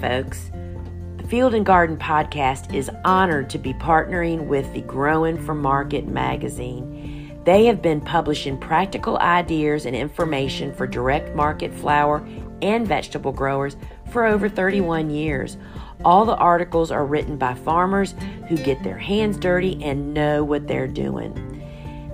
folks. The Field and Garden Podcast is honored to be partnering with the Growing for Market magazine. They have been publishing practical ideas and information for direct market flower and vegetable growers for over 31 years. All the articles are written by farmers who get their hands dirty and know what they're doing.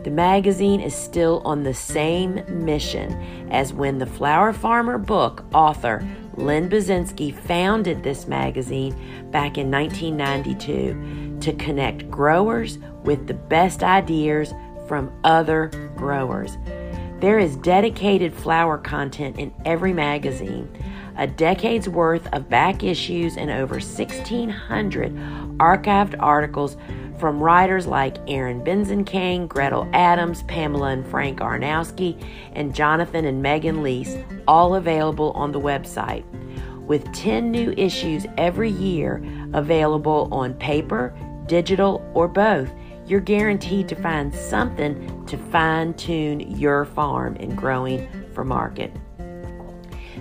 The magazine is still on the same mission as when the Flower Farmer book author Lynn Byczynski founded this magazine back in 1992 to connect growers with the best ideas from other growers. There is dedicated flower content in every magazine, a decade's worth of back issues, and over 1,600 archived articles from writers like Erin Benzakein, Gretel Adams, Pamela and Frank Arnosky, and Jonathan and Megan Leese, all available on the website. With 10 new issues every year available on paper, digital, or both, you're guaranteed to find something to fine tune your farm in growing for market.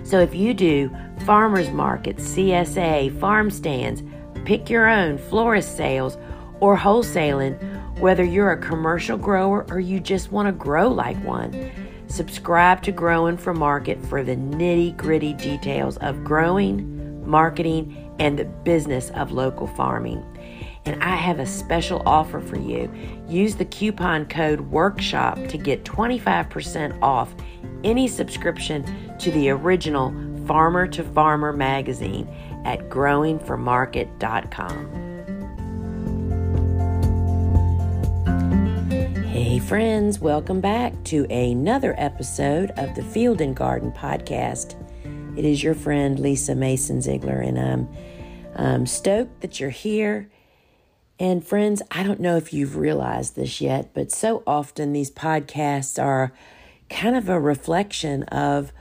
So if you do farmers markets, CSA, farm stands, pick your own, florist sales, or wholesaling, whether you're a commercial grower or you just want to grow like one. Subscribe to Growing for Market for the nitty gritty details of growing, marketing, and the business of local farming. And I have a special offer for you. Use the coupon code WORKSHOP to get 25% off any subscription to the original Farmer to Farmer magazine at growingformarket.com. Hey, friends, welcome back to another episode of the Field and Garden Podcast. It is your friend Lisa Mason Ziegler, and I'm, I'm stoked that you're here. And, friends, I don't know if you've realized this yet, but so often these podcasts are kind of a reflection of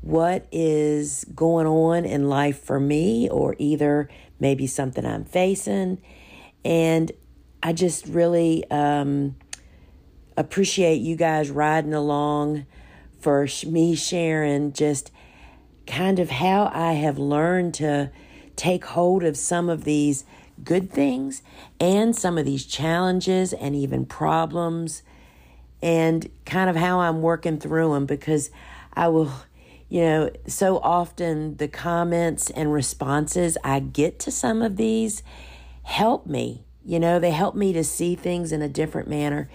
what is going on in life for me, or either maybe something I'm facing. And I just really, um, appreciate you guys riding along for me sharing just kind of how I have learned to take hold of some of these good things and some of these challenges and even problems and kind of how I'm working through them because I will, you know, so often the comments and responses I get to some of these help me. You know, they help me to see things in a different manner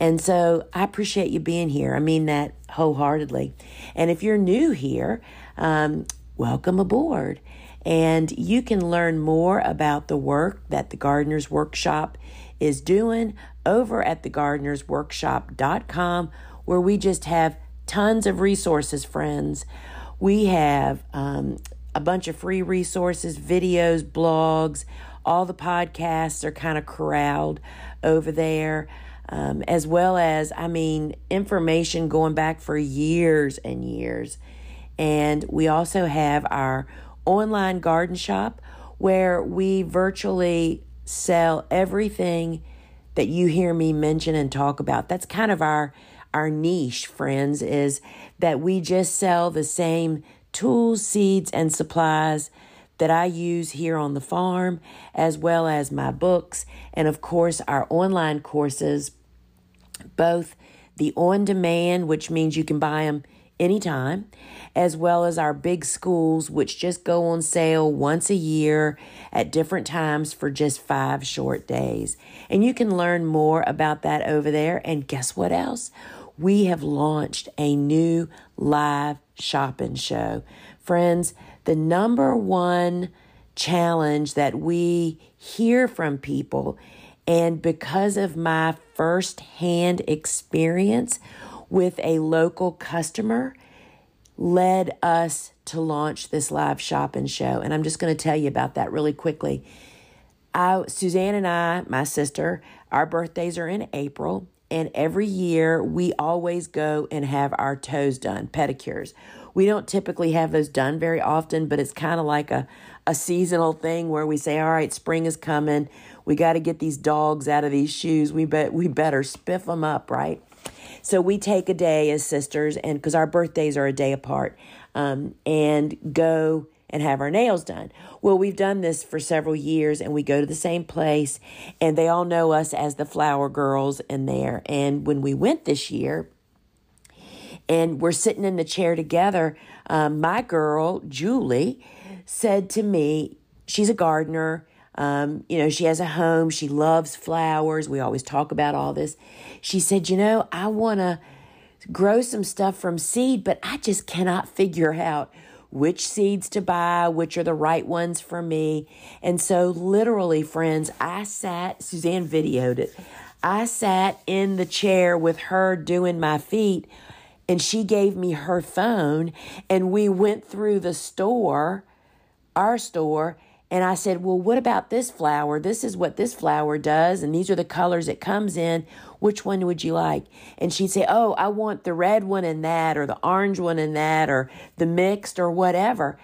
and so I appreciate you being here. I mean that wholeheartedly. And if you're new here, um, welcome aboard. And you can learn more about the work that the Gardener's Workshop is doing over at thegardenersworkshop.com, where we just have tons of resources, friends. We have um, a bunch of free resources, videos, blogs. All the podcasts are kind of corralled over there um, as well as, I mean, information going back for years and years. And we also have our online garden shop where we virtually sell everything that you hear me mention and talk about. That's kind of our our niche, friends, is that we just sell the same tools, seeds, and supplies that I use here on the farm, as well as my books, and of course, our online courses, both the on demand, which means you can buy them anytime, as well as our big schools, which just go on sale once a year at different times for just five short days. And you can learn more about that over there. And guess what else? We have launched a new live shopping show. Friends, the number one challenge that we hear from people, and because of my firsthand experience with a local customer, led us to launch this live shopping show. And I'm just going to tell you about that really quickly. I, Suzanne and I, my sister, our birthdays are in April. And every year we always go and have our toes done, pedicures. We don't typically have those done very often, but it's kind of like a, a seasonal thing where we say, all right, spring is coming. We got to get these dogs out of these shoes. We bet we better spiff them up, right? So we take a day as sisters, and because our birthdays are a day apart, um, and go and have our nails done. Well, we've done this for several years and we go to the same place and they all know us as the flower girls in there. And when we went this year, and we're sitting in the chair together, um, my girl, Julie, said to me, she's a gardener. Um, you know, she has a home. She loves flowers. We always talk about all this. She said, You know, I want to grow some stuff from seed, but I just cannot figure out which seeds to buy, which are the right ones for me. And so, literally, friends, I sat, Suzanne videoed it. I sat in the chair with her doing my feet, and she gave me her phone, and we went through the store, our store, and I said, Well, what about this flower? This is what this flower does, and these are the colors it comes in. Which one would you like? And she'd say, Oh, I want the red one in that, or the orange one in that, or the mixed, or whatever.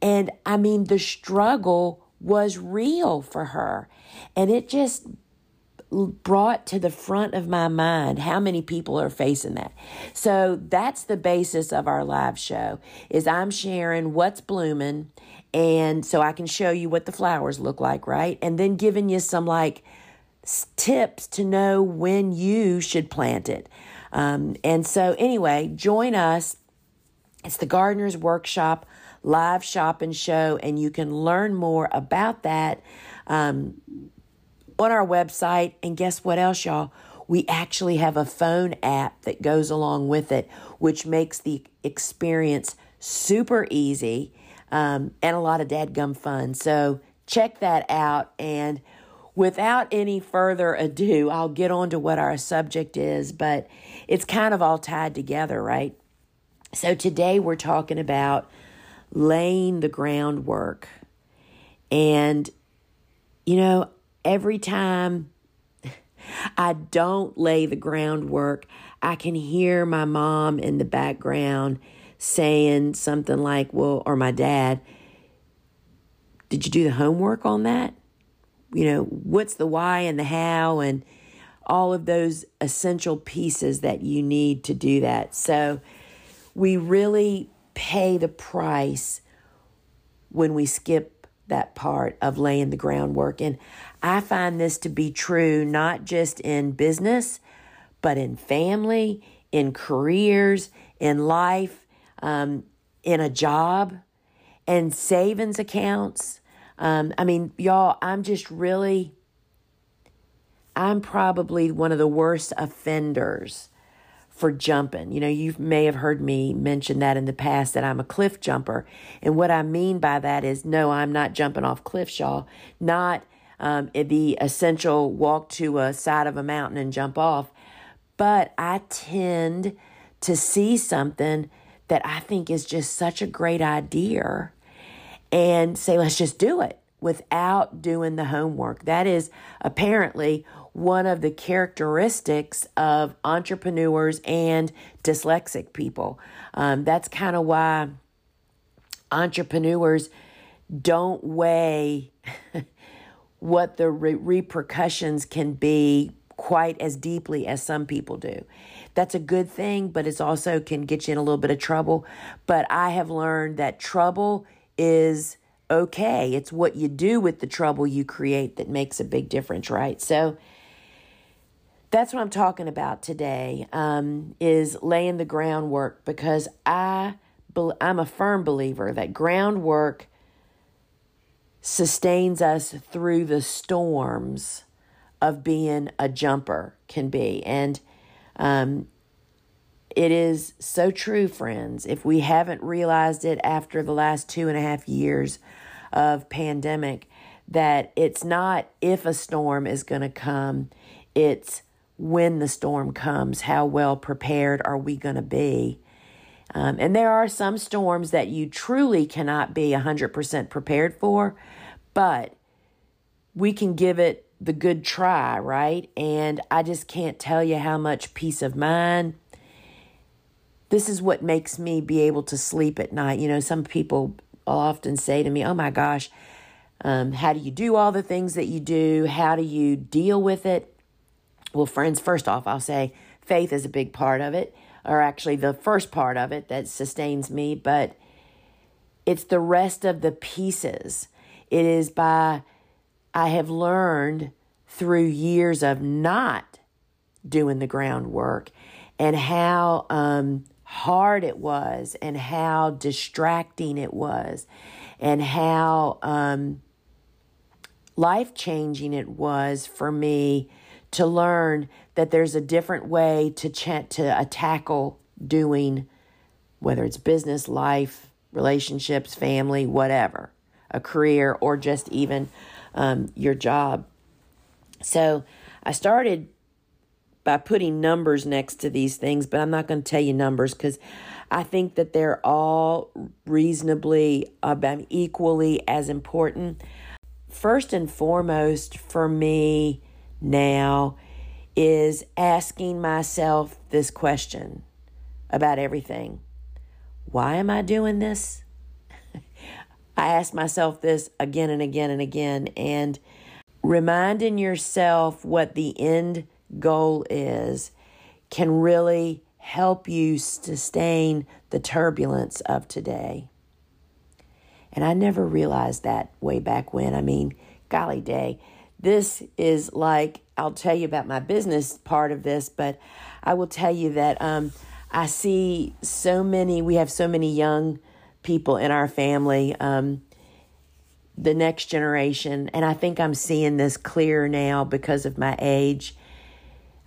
And I mean, the struggle was real for her. And it just brought to the front of my mind how many people are facing that. So that's the basis of our live show is I'm sharing what's blooming and so I can show you what the flowers look like, right? And then giving you some like tips to know when you should plant it. Um, and so anyway, join us. It's the Gardener's Workshop live shop and show, and you can learn more about that. Um, on our website. And guess what else, y'all? We actually have a phone app that goes along with it, which makes the experience super easy um, and a lot of dadgum fun. So check that out. And without any further ado, I'll get on to what our subject is, but it's kind of all tied together, right? So today we're talking about laying the groundwork. And, you know, every time I don't lay the groundwork, I can hear my mom in the background saying something like, well, or my dad, did you do the homework on that? You know, what's the why and the how and all of those essential pieces that you need to do that. So we really pay the price when we skip that part of laying the groundwork. And I find this to be true not just in business, but in family, in careers, in life, um, in a job, and savings accounts. Um, I mean, y'all, I'm just really, I'm probably one of the worst offenders for jumping. You know, you may have heard me mention that in the past that I'm a cliff jumper. And what I mean by that is no, I'm not jumping off cliffs, y'all. Not um, the essential walk to a side of a mountain and jump off. But I tend to see something that I think is just such a great idea and say, let's just do it without doing the homework. That is apparently one of the characteristics of entrepreneurs and dyslexic people. Um, that's kind of why entrepreneurs don't weigh what the re- repercussions can be quite as deeply as some people do. That's a good thing, but it's also can get you in a little bit of trouble. But I have learned that trouble is okay. It's what you do with the trouble you create that makes a big difference, right? So that's what I'm talking about today. Um, is laying the groundwork because I I'm a firm believer that groundwork sustains us through the storms of being a jumper can be, and um, it is so true, friends. If we haven't realized it after the last two and a half years of pandemic, that it's not if a storm is going to come, it's when the storm comes, how well prepared are we going to be? Um, and there are some storms that you truly cannot be 100% prepared for, but we can give it the good try, right? And I just can't tell you how much peace of mind. This is what makes me be able to sleep at night. You know, some people often say to me, Oh my gosh, um, how do you do all the things that you do? How do you deal with it? Well, friends, first off, I'll say faith is a big part of it, or actually the first part of it that sustains me. But it's the rest of the pieces. It is by, I have learned through years of not doing the groundwork and how um, hard it was and how distracting it was and how um, life changing it was for me to learn that there's a different way to ch- to uh, tackle doing whether it's business, life, relationships, family, whatever, a career, or just even um, your job. So I started by putting numbers next to these things, but I'm not going to tell you numbers because I think that they're all reasonably about equally as important. First and foremost for me now is asking myself this question about everything. Why am I doing this? I ask myself this again and again and again, and reminding yourself what the end goal is can really help you sustain the turbulence of today. And I never realized that way back when. I mean, golly day, this is like, I'll tell you about my business part of this, but I will tell you that um, I see so many, we have so many young people in our family, um, the next generation, and I think I'm seeing this clear now because of my age.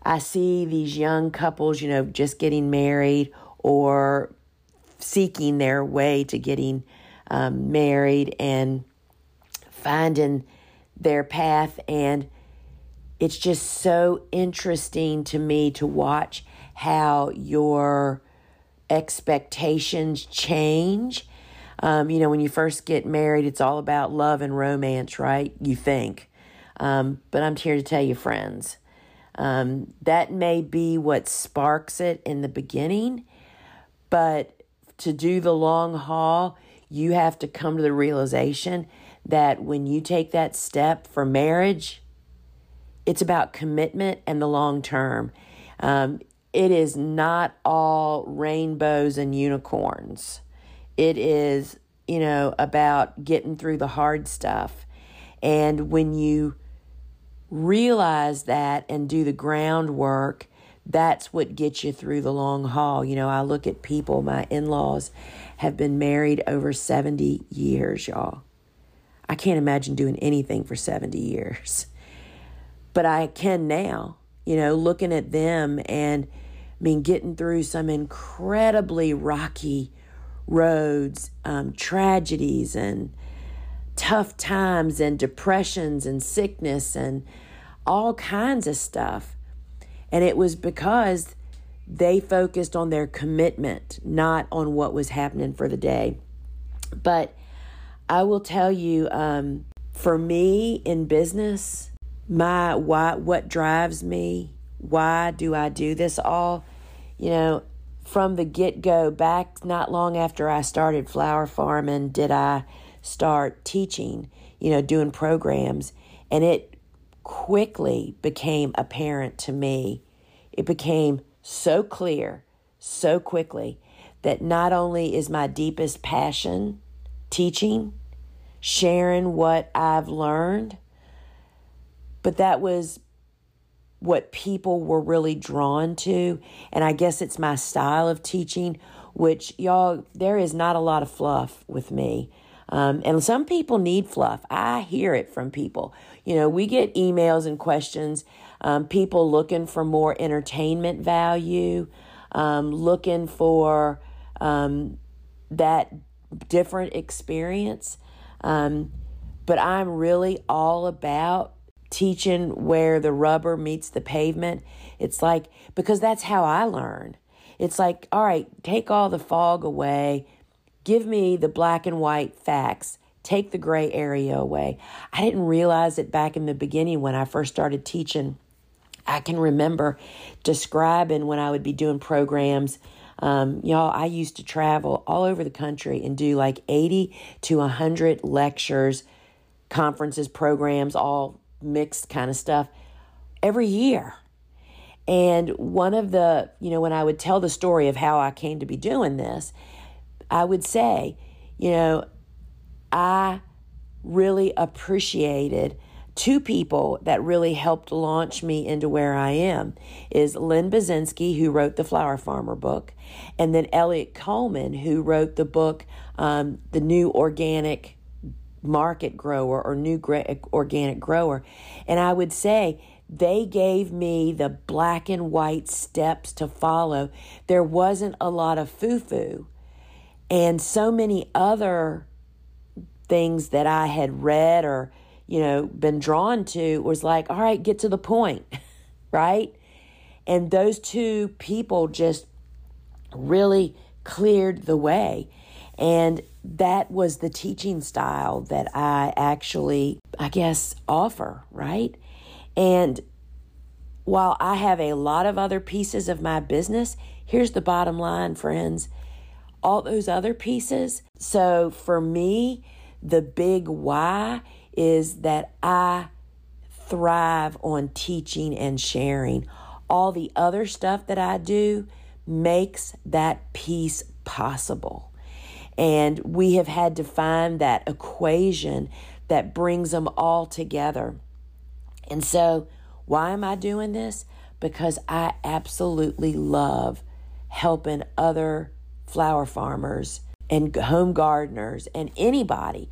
I see these young couples, you know, just getting married or seeking their way to getting um, married and finding their path. And it's just so interesting to me to watch how your expectations change. Um, you know, when you first get married, it's all about love and romance, right? You think. Um, but I'm here to tell you, friends, um, that may be what sparks it in the beginning, but to do the long haul, you have to come to the realization that when you take that step for marriage, it's about commitment and the long term. Um, it is not all rainbows and unicorns. It is, you know, about getting through the hard stuff. And when you realize that and do the groundwork, that's what gets you through the long haul. You know, I look at people, my in laws have been married over 70 years, y'all. I can't imagine doing anything for 70 years. But I can now, you know, looking at them and I mean, getting through some incredibly rocky roads, um, tragedies, and tough times, and depressions, and sickness, and all kinds of stuff. And it was because they focused on their commitment, not on what was happening for the day. But I will tell you, um, for me in business, my why, what drives me, why do I do this all? You know, from the get go, back not long after I started flower farming, did I start teaching, you know, doing programs. And it quickly became apparent to me. It became so clear so quickly that not only is my deepest passion teaching, sharing what I've learned, but that was what people were really drawn to. And I guess it's my style of teaching, which, y'all, there is not a lot of fluff with me. Um, and some people need fluff. I hear it from people. You know, we get emails and questions, um, people looking for more entertainment value, um, looking for um, that different experience. Um, but I'm really all about teaching where the rubber meets the pavement. It's like, because that's how I learn. It's like, all right, take all the fog away, give me the black and white facts, take the gray area away. I didn't realize it back in the beginning when I first started teaching. I can remember describing when I would be doing programs. Um, y'all, I used to travel all over the country and do like 80 to 100 lectures, conferences, programs, all mixed kind of stuff every year. And one of the, you know, when I would tell the story of how I came to be doing this, I would say, you know, I really appreciated two people that really helped launch me into where I am is Lynn Byczynski, who wrote the Flower Farmer book, and then Eliot Coleman, who wrote the book, um, The New Organic Market Grower or New Organic Grower. And I would say they gave me the black and white steps to follow. There wasn't a lot of foo foo. And so many other things that I had read or you know, been drawn to was like, all right, get to the point, right? And those two people just really cleared the way. And that was the teaching style that I actually, I guess, offer, right? And while I have a lot of other pieces of my business, here's the bottom line, friends. All those other pieces. So for me, the big why is that I thrive on teaching and sharing. All the other stuff that I do makes that piece possible. And we have had to find that equation that brings them all together. And so, why am I doing this? Because I absolutely love helping other flower farmers and home gardeners and anybody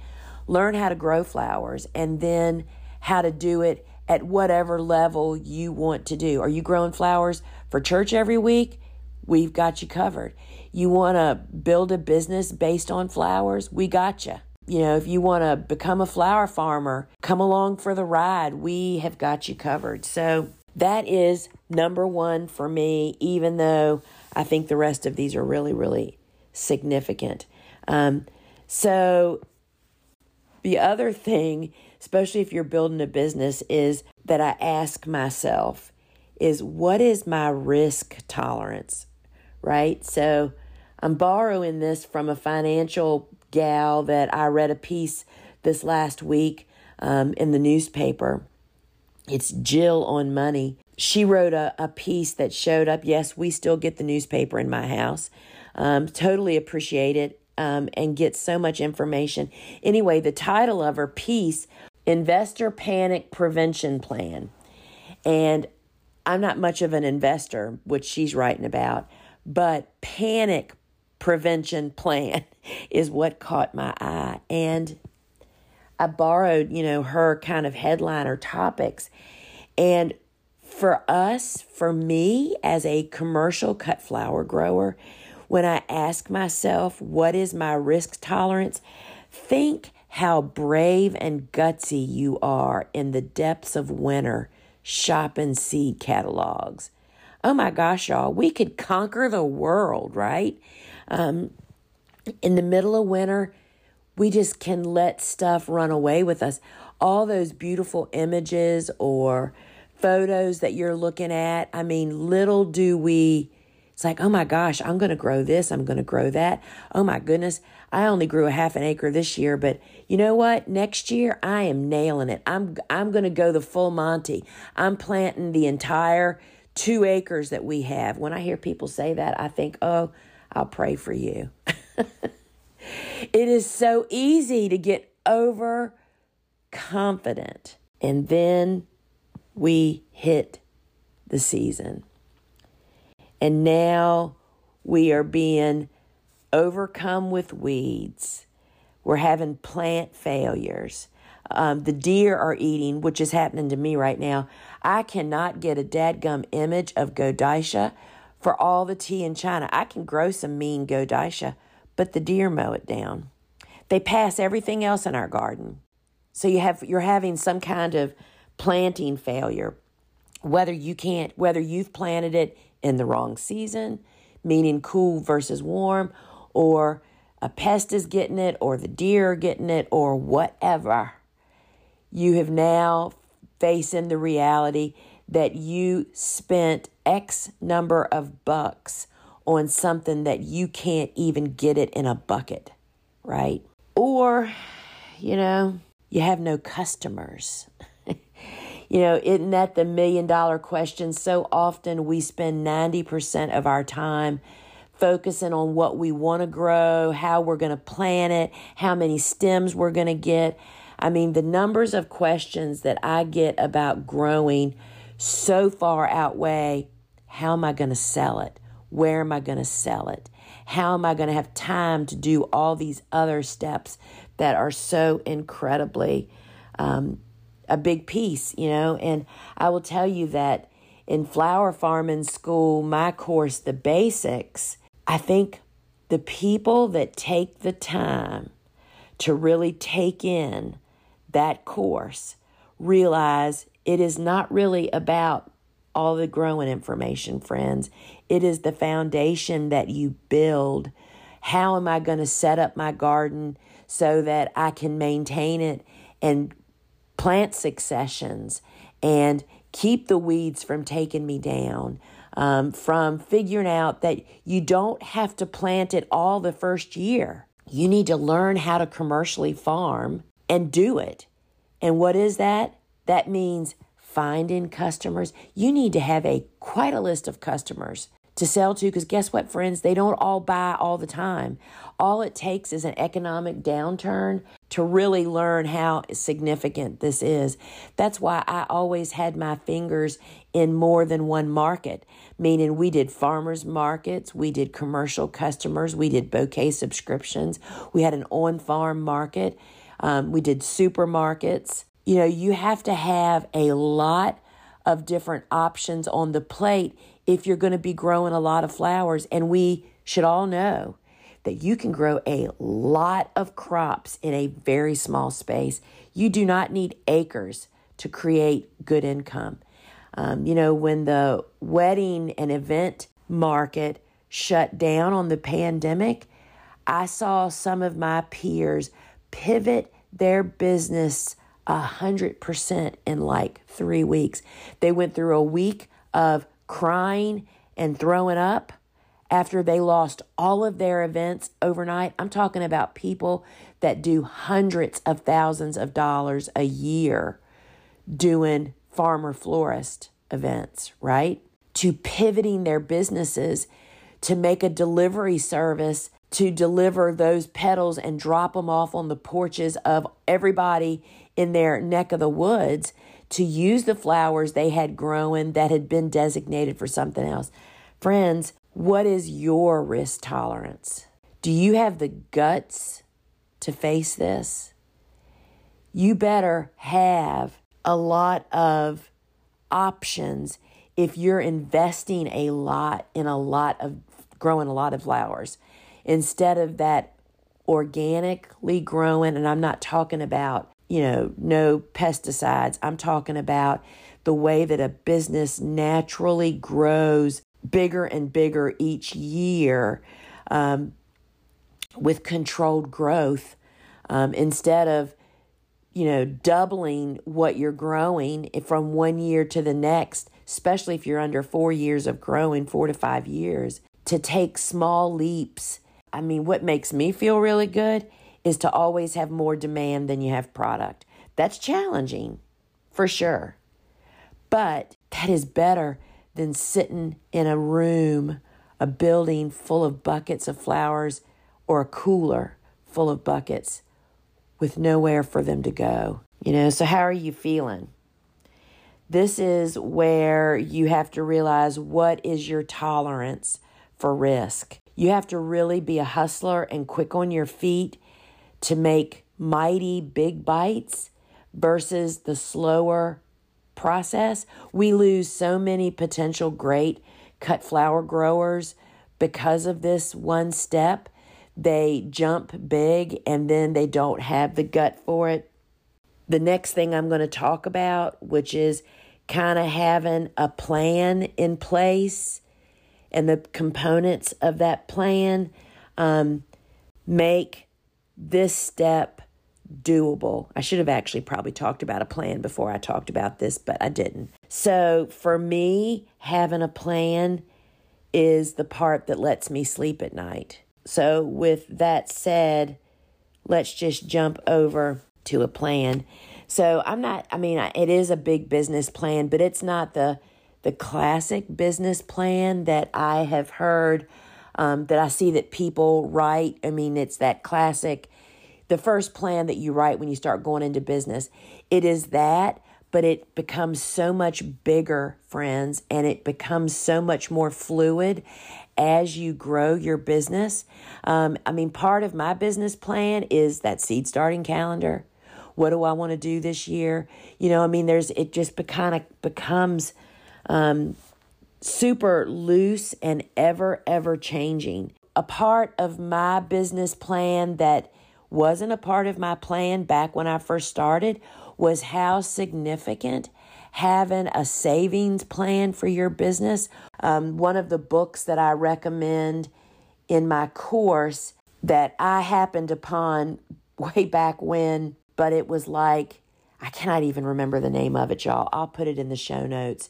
learn how to grow flowers and then how to do it at whatever level you want to do. Are you growing flowers for church every week? We've got you covered. You want to build a business based on flowers? We got you. You know, if you want to become a flower farmer, come along for the ride. We have got you covered. So that is number one for me, even though I think the rest of these are really, really significant. Um, so the other thing, especially if you're building a business, is that I ask myself is what is my risk tolerance? Right? So I'm borrowing this from a financial gal that I read a piece this last week um, in the newspaper. It's Jill on money. She wrote a, a piece that showed up. Yes, we still get the newspaper in my house. Um, totally appreciate it um, and get so much information. Anyway, the title of her piece, Investor Panic Prevention Plan. And I'm not much of an investor, which she's writing about, but panic prevention plan is what caught my eye. And I borrowed, you know, her kind of headliner topics. And for us, for me as a commercial cut flower grower, when I ask myself, what is my risk tolerance? Think how brave and gutsy you are in the depths of winter shopping seed catalogs. Oh my gosh, y'all, we could conquer the world, right? Um, in the middle of winter, we just can let stuff run away with us. All those beautiful images or photos that you're looking at, I mean, little do we it's like, oh my gosh, I'm going to grow this. I'm going to grow that. Oh my goodness. I only grew a half an acre this year, but you know what? Next year I am nailing it. I'm I'm going to go the full Monty. I'm planting the entire 2 acres that we have. When I hear people say that, I think, "Oh, I'll pray for you." it is so easy to get over confident. And then we hit the season. And now we are being overcome with weeds. We're having plant failures. Um, the deer are eating, which is happening to me right now. I cannot get a dadgum image of Godetia for all the tea in China. I can grow some mean Godetia, but the deer mow it down. They pass everything else in our garden. So you have you're having some kind of planting failure. Whether you can't whether you've planted it in the wrong season, meaning cool versus warm, or a pest is getting it, or the deer are getting it, or whatever. You have now facing the reality that you spent X number of bucks on something that you can't even get it in a bucket, right? Or, you know, you have no customers. You know, isn't that the million dollar question? So often we spend 90% of our time focusing on what we want to grow, how we're going to plant it, how many stems we're going to get. I mean, the numbers of questions that I get about growing so far outweigh how am I going to sell it? Where am I going to sell it? How am I going to have time to do all these other steps that are so incredibly um, a big piece, you know? And I will tell you that in flower farming school, my course, The Basics, I think the people that take the time to really take in that course realize it is not really about all the growing information, friends. It is the foundation that you build. How am I going to set up my garden so that I can maintain it and plant successions and keep the weeds from taking me down? um, from figuring out that you don't have to plant it all the first year. You need to learn how to commercially farm and do it. And what is that? That means finding customers. You need to have a quite a list of customers to sell to because guess what, friends? They don't all buy all the time. All it takes is an economic downturn to really learn how significant this is. That's why I always had my fingers in more than one market, meaning we did farmers markets, we did commercial customers, we did bouquet subscriptions, we had an on farm market, um, we did supermarkets. You know, you have to have a lot of different options on the plate if you're going to be growing a lot of flowers. And we should all know that you can grow a lot of crops in a very small space. You do not need acres to create good income. Um, you know, when the wedding and event market shut down on the pandemic, I saw some of my peers pivot their business a hundred percent in like three weeks. They went through a week of crying and throwing up after they lost all of their events overnight. I'm talking about people that do hundreds of thousands of dollars a year doing farmer florist events, right? To pivoting their businesses to make a delivery service to deliver those petals and drop them off on the porches of everybody in their neck of the woods to use the flowers they had grown that had been designated for something else. Friends, what is your risk tolerance? Do you have the guts to face this? You better have a lot of options if you're investing a lot in a lot of growing a lot of flowers instead of that organically growing and I'm not talking about you know no pesticides I'm talking about the way that a business naturally grows bigger and bigger each year um, with controlled growth um, instead of you know, doubling what you're growing from one year to the next, especially if you're under four years of growing, four to five years, to take small leaps. I mean, what makes me feel really good is to always have more demand than you have product. That's challenging for sure. But that is better than sitting in a room, a building full of buckets of flowers, or a cooler full of buckets with nowhere for them to go. You know, so how are you feeling? This is where you have to realize what is your tolerance for risk. You have to really be a hustler and quick on your feet to make mighty big bites versus the slower process. We lose so many potential great cut flower growers because of this one step they jump big and then they don't have the gut for it. The next thing I'm going to talk about, which is kind of having a plan in place and the components of that plan, um, make this step doable. I should have actually probably talked about a plan before I talked about this, but I didn't. So for me, having a plan is the part that lets me sleep at night. So, with that said, let's just jump over to a plan. So, I'm not, I mean, it is a big business plan, but it's not the the classic business plan that I have heard um, that I see that people write. I mean, it's that classic, the first plan that you write when you start going into business. It is that, but it becomes so much bigger, friends, and it becomes so much more fluid as you grow your business. Um, I mean, part of my business plan is that seed starting calendar. What do I want to do this year? You know, I mean, there's it just kind of becomes um, super loose and ever, ever changing. A part of my business plan that wasn't a part of my plan back when I first started was how significant having a savings plan for your business. Um, one of the books that I recommend in my course that I happened upon way back when, but it was like, I cannot even remember the name of it, y'all. I'll put it in the show notes.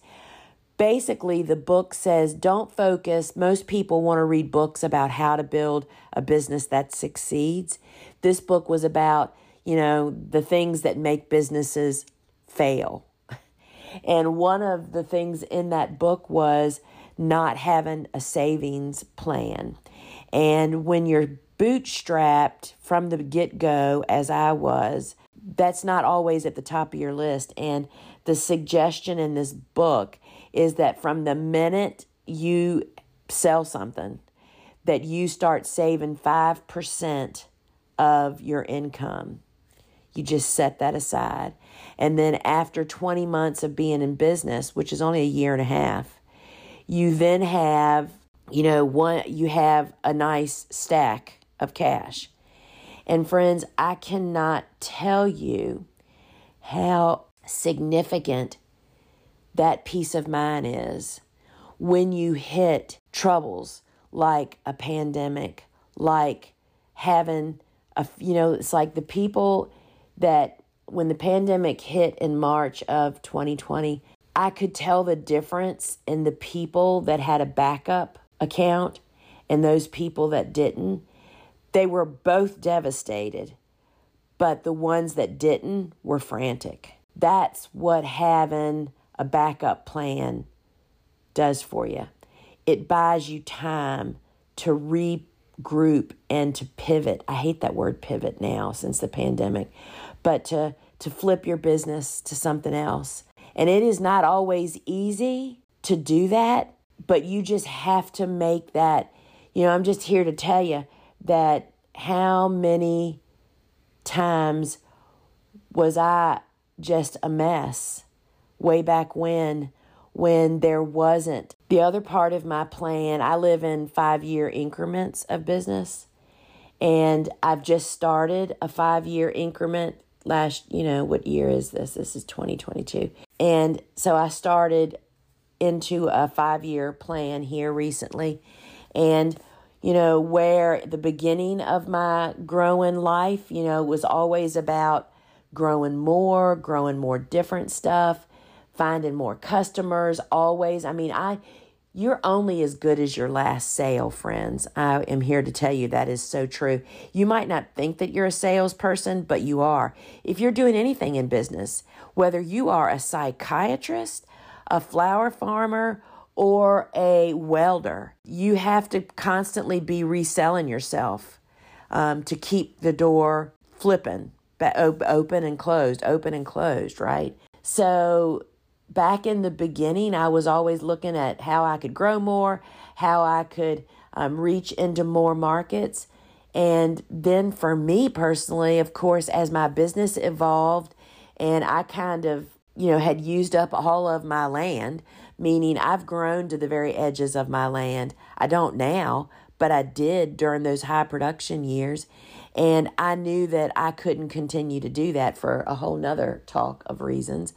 Basically, the book says don't focus. Most people want to read books about how to build a business that succeeds. This book was about, you know, the things that make businesses fail. And one of the things in that book was not having a savings plan. And when you're bootstrapped from the get go, as I was, that's not always at the top of your list. And the suggestion in this book is that from the minute you sell something, that you start saving 5% of your income. You just set that aside. And then after 20 months of being in business, which is only a year and a half, you then have, you know, one you have a nice stack of cash. And friends, I cannot tell you how significant that peace of mind is when you hit troubles like a pandemic, like having a, you know, it's like the people that when the pandemic hit in March of 2020, I could tell the difference in the people that had a backup account and those people that didn't. They were both devastated, but the ones that didn't were frantic. That's what having a backup plan does for you. It buys you time to regroup and to pivot. I hate that word pivot now since the pandemic, but to to flip your business to something else. And it is not always easy to do that, but you just have to make that. You know, I'm just here to tell you that how many times was I just a mess way back when when there wasn't the other part of my plan i live in five year increments of business and i've just started a five year increment last, you know, what year is this? This is 2022. And so I started into a five year plan here recently. And, you know, where the beginning of my growing life, you know, was always about growing more, growing more different stuff, finding more customers, always. I mean, I, you're only as good as your last sale, friends. I am here to tell you that is so true. You might not think that you're a salesperson, but you are. If you're doing anything in business, whether you are a psychiatrist, a flower farmer, or a welder, you have to constantly be reselling yourself um, to keep the door flipping, open and closed, open and closed, right? So back in the beginning, I was always looking at how I could grow more, how I could um, reach into more markets. And then for me personally, of course, as my business evolved and I kind of, you know, had used up all of my land, meaning I've grown to the very edges of my land. I don't now, but I did during those high production years. And I knew that I couldn't continue to do that for a whole nother talk of reasons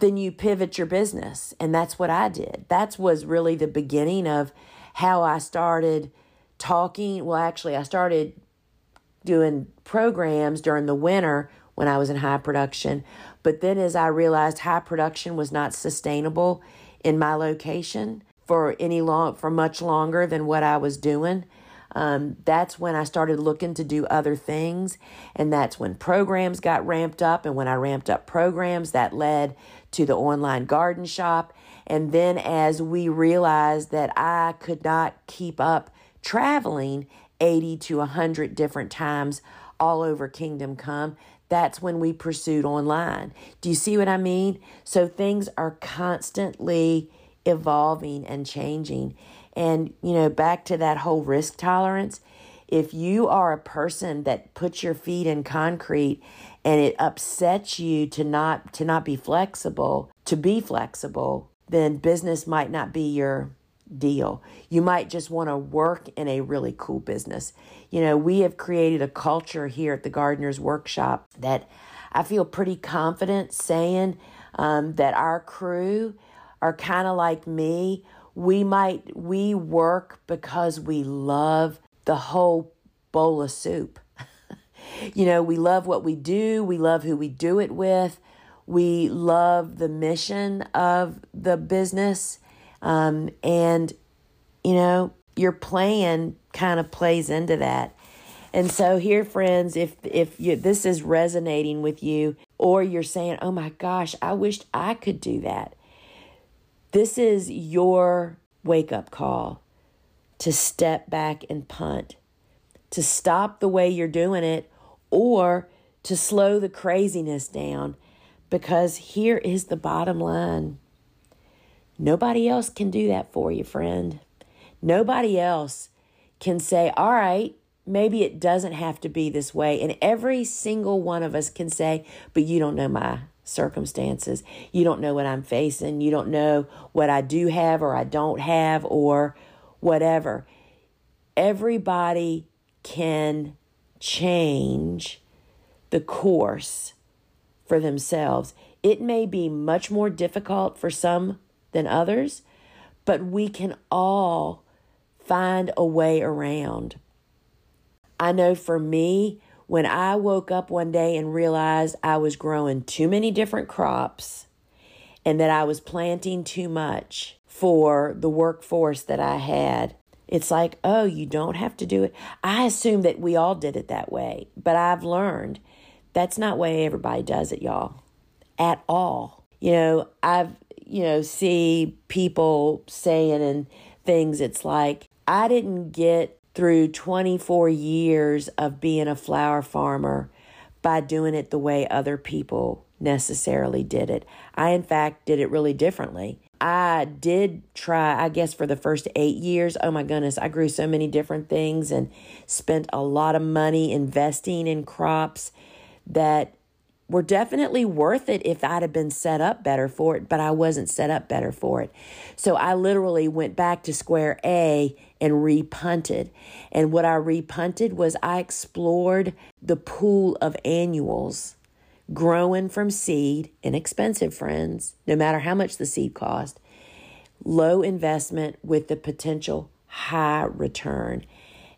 then you pivot your business. And that's what I did. That was really the beginning of how I started talking. Well, actually, I started doing programs during the winter when I was in high production. But then as I realized high production was not sustainable in my location for any long for much longer than what I was doing, um, that's when I started looking to do other things. And that's when programs got ramped up. And when I ramped up programs, that led to the online garden shop. And then as we realized that I could not keep up traveling 80 to 100 different times all over Kingdom Come, that's when we pursued online. Do you see what I mean? So things are constantly evolving and changing. And, you know, back to that whole risk tolerance, if you are a person that puts your feet in concrete and it upsets you to not to not be flexible, to be flexible, then business might not be your deal. You might just want to work in a really cool business. You know, we have created a culture here at the Gardener's Workshop that I feel pretty confident saying um, that our crew are kind of like me. We might, we work because we love the whole bowl of soup. you know, we love what we do, we love who we do it with, we love the mission of the business um, and, you know, your plan kind of plays into that. And so here, friends, if if you, this is resonating with you, or you're saying, "Oh my gosh, I wished I could do that," this is your wake up call to step back and punt, to stop the way you're doing it, or to slow the craziness down, because here is the bottom line. Nobody else can do that for you, friend. Nobody else can say, all right, maybe it doesn't have to be this way. And every single one of us can say, but you don't know my circumstances. You don't know what I'm facing. You don't know what I do have or I don't have or whatever. Everybody can change the course for themselves. It may be much more difficult for some than others, but we can all find a way around. I know for me, when I woke up one day and realized I was growing too many different crops and that I was planting too much for the workforce that I had, it's like, oh, you don't have to do it. I assume that we all did it that way, but I've learned that's not way everybody does it, y'all, at all. You know, I've you know, see people saying and things, it's like, I didn't get through 24 years of being a flower farmer by doing it the way other people necessarily did it. I, in fact, did it really differently. I did try, I guess, for the first eight years. Oh my goodness, I grew so many different things and spent a lot of money investing in crops that were definitely worth it if I'd have been set up better for it, but I wasn't set up better for it. So I literally went back to square A and repunted. And what I repunted was I explored the pool of annuals growing from seed, inexpensive friends, no matter how much the seed cost, low investment with the potential high return.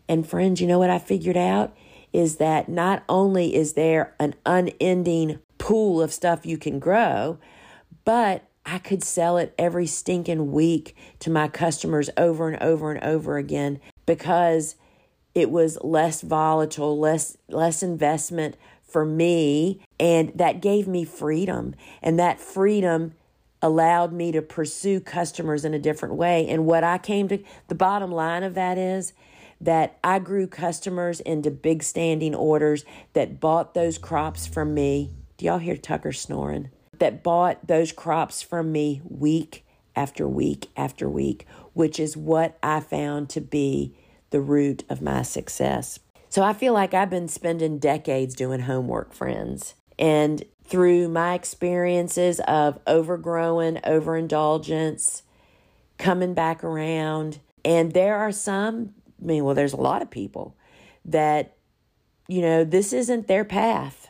And friends, you know what I figured out? is that not only is there an unending pool of stuff you can grow, but I could sell it every stinking week to my customers over and over and over again because it was less volatile, less less investment for me, and that gave me freedom. And that freedom allowed me to pursue customers in a different way. And what I came to the bottom line of that is that I grew customers into big standing orders that bought those crops from me. Do y'all hear Tucker snoring? That bought those crops from me week after week after week, which is what I found to be the root of my success. So I feel like I've been spending decades doing homework, friends. And through my experiences of overgrowing, overindulgence, coming back around, and there are some I mean, well, there's a lot of people that, you know, this isn't their path.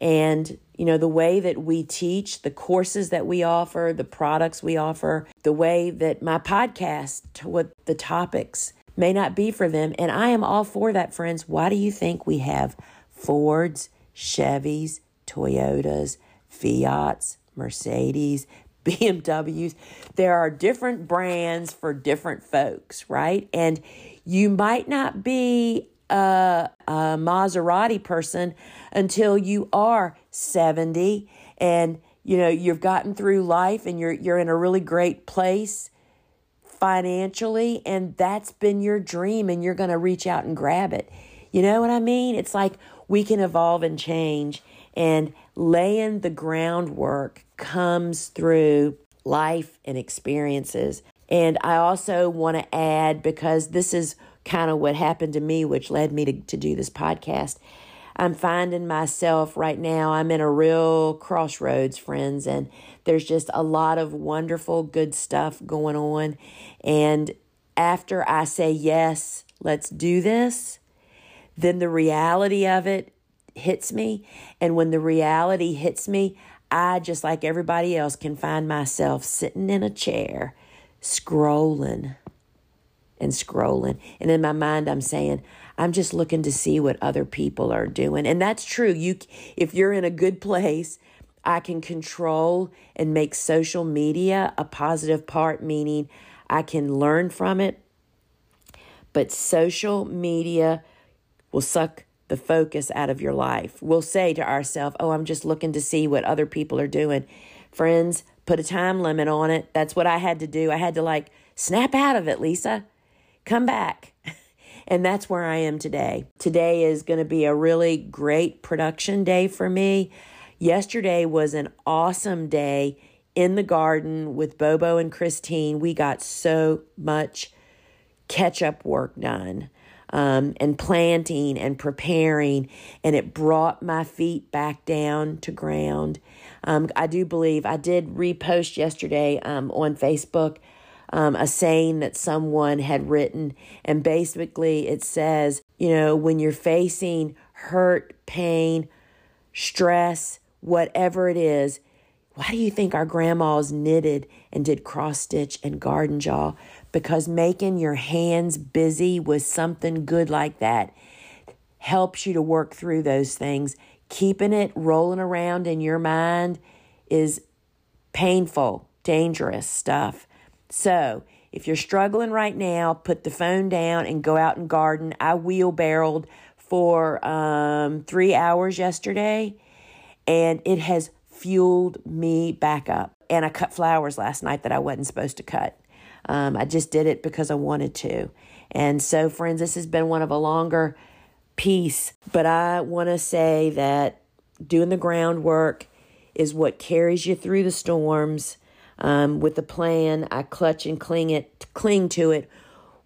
And, you know, the way that we teach, the courses that we offer, the products we offer, the way that my podcast, what the topics may not be for them. And I am all for that, friends. Why do you think we have Fords, Chevys, Toyotas, Fiats, Mercedes, BMWs? There are different brands for different folks, right? And you might not be a, a Maserati person until you are 70 and you know you've gotten through life and you're you're in a really great place financially and that's been your dream and you're going to reach out and grab it. You know what I mean? It's like we can evolve and change and laying the groundwork comes through life and experiences. And I also want to add because this is kind of what happened to me, which led me to, to do this podcast. I'm finding myself right now, I'm in a real crossroads, friends, and there's just a lot of wonderful, good stuff going on. And after I say, yes, let's do this, then the reality of it hits me. And when the reality hits me, I, just like everybody else, can find myself sitting in a chair, scrolling and scrolling. And in my mind, I'm saying, I'm just looking to see what other people are doing. And that's true. You if you're in a good place, I can control and make social media a positive part meaning I can learn from it. But social media will suck the focus out of your life. We'll say to ourselves, "Oh, I'm just looking to see what other people are doing." Friends, put a time limit on it. That's what I had to do. I had to like snap out of it, Lisa. Come back. And that's where I am today. Today is going to be a really great production day for me. Yesterday was an awesome day in the garden with Bobo and Christine. We got so much catch up work done. Um, and planting and preparing, and it brought my feet back down to ground. Um, I do believe I did repost yesterday um, on Facebook um, a saying that someone had written. And basically, it says, you know, when you're facing hurt, pain, stress, whatever it is, why do you think our grandmas knitted and did cross stitch and garden jaw? Because making your hands busy with something good like that helps you to work through those things. Keeping it rolling around in your mind is painful, dangerous stuff. So, if you're struggling right now, put the phone down and go out and garden. I wheelbarrowed for um, three hours yesterday, and it has fueled me back up. And I cut flowers last night that I wasn't supposed to cut. Um, I just did it because I wanted to. And so, friends, this has been one of a longer piece, but I want to say that doing the groundwork is what carries you through the storms um, with the plan. I clutch and cling it, cling to it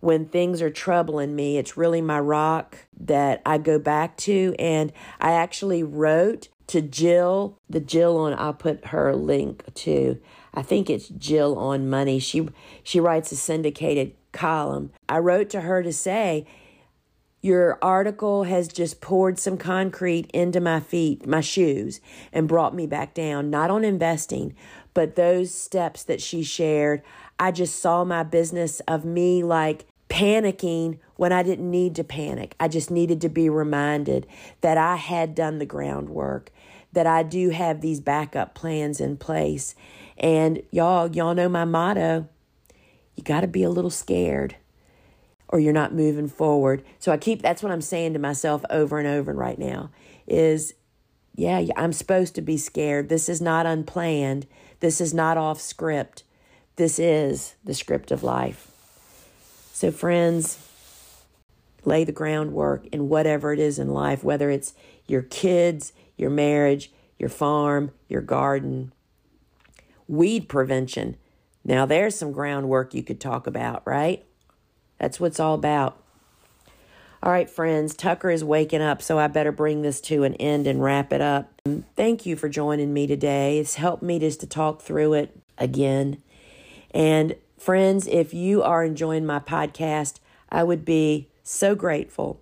when things are troubling me. It's really my rock that I go back to. And I actually wrote to Jill, the Jill on, I'll put her link to. I think it's Jill on Money. She she writes a syndicated column. I wrote to her to say, your article has just poured some concrete into my feet, my shoes, and brought me back down, not on investing, but those steps that she shared, I just saw my business of me like panicking when I didn't need to panic. I just needed to be reminded that I had done the groundwork, that I do have these backup plans in place. And y'all, y'all know my motto you got to be a little scared or you're not moving forward. So I keep that's what I'm saying to myself over and over right now is yeah, I'm supposed to be scared. This is not unplanned. This is not off script. This is the script of life. So, friends, lay the groundwork in whatever it is in life, whether it's your kids, your marriage, your farm, your garden. Weed prevention. Now, there's some groundwork you could talk about, right? That's what it's all about. All right, friends, Tucker is waking up, so I better bring this to an end and wrap it up. Thank you for joining me today. It's helped me just to talk through it again. And friends, if you are enjoying my podcast, I would be so grateful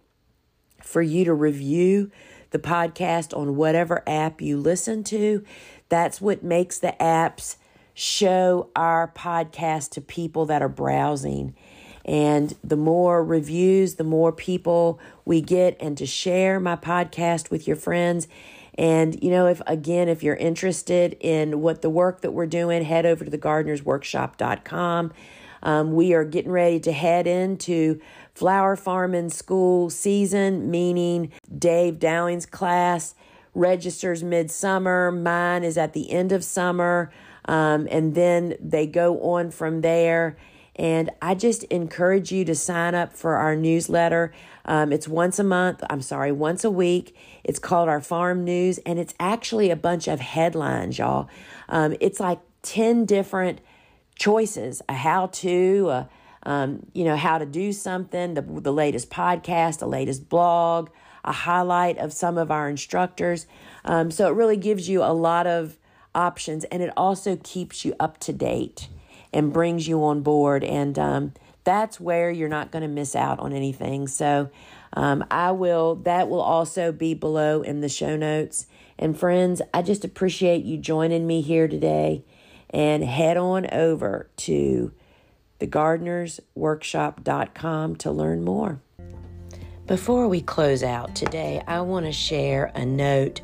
for you to review the podcast on whatever app you listen to. That's what makes the apps show our podcast to people that are browsing. And the more reviews, the more people we get, and to share my podcast with your friends. And, you know, if again, if you're interested in what the work that we're doing, head over to the gardenersworkshop.com. Um, we are getting ready to head into flower farming school season, meaning Dave Dowling's class registers midsummer. Mine is at the end of summer. Um, and then they go on from there And I just encourage you to sign up for our newsletter. Um, it's once a month, I'm sorry, once a week. It's called our Farm News, and it's actually a bunch of headlines, y'all. Um, it's like 10 different choices a how to, a, um, you know, how to do something, the, the latest podcast, the latest blog, a highlight of some of our instructors. Um, so it really gives you a lot of options and it also keeps you up to date and brings you on board. And um, that's where you're not going to miss out on anything. So um, I will, that will also be below in the show notes. And friends, I just appreciate you joining me here today and head on over to thegardenersworkshop.com to learn more. Before we close out today, I want to share a note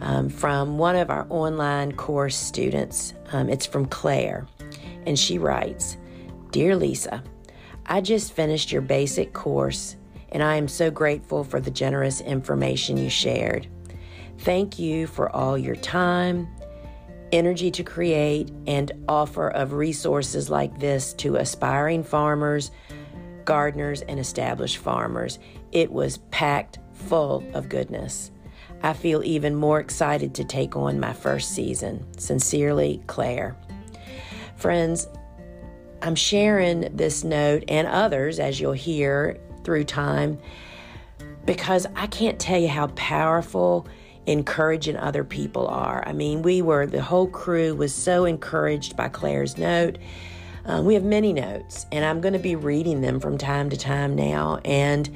um, from one of our online course students. Um, it's from Claire, and she writes Dear Lisa, I just finished your basic course, and I am so grateful for the generous information you shared. Thank you for all your time, energy to create, and offer of resources like this to aspiring farmers, gardeners, and established farmers. It was packed full of goodness. I feel even more excited to take on my first season. Sincerely, Claire. Friends, I'm sharing this note and others, as you'll hear through time, because I can't tell you how powerful encouraging other people are. I mean, we were, the whole crew was so encouraged by Claire's note. Um, we have many notes, and I'm going to be reading them from time to time now. And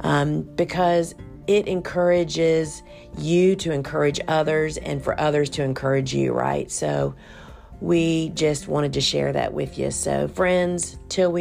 um, because it encourages you to encourage others and for others to encourage you, right? So we just wanted to share that with you. So, friends, till we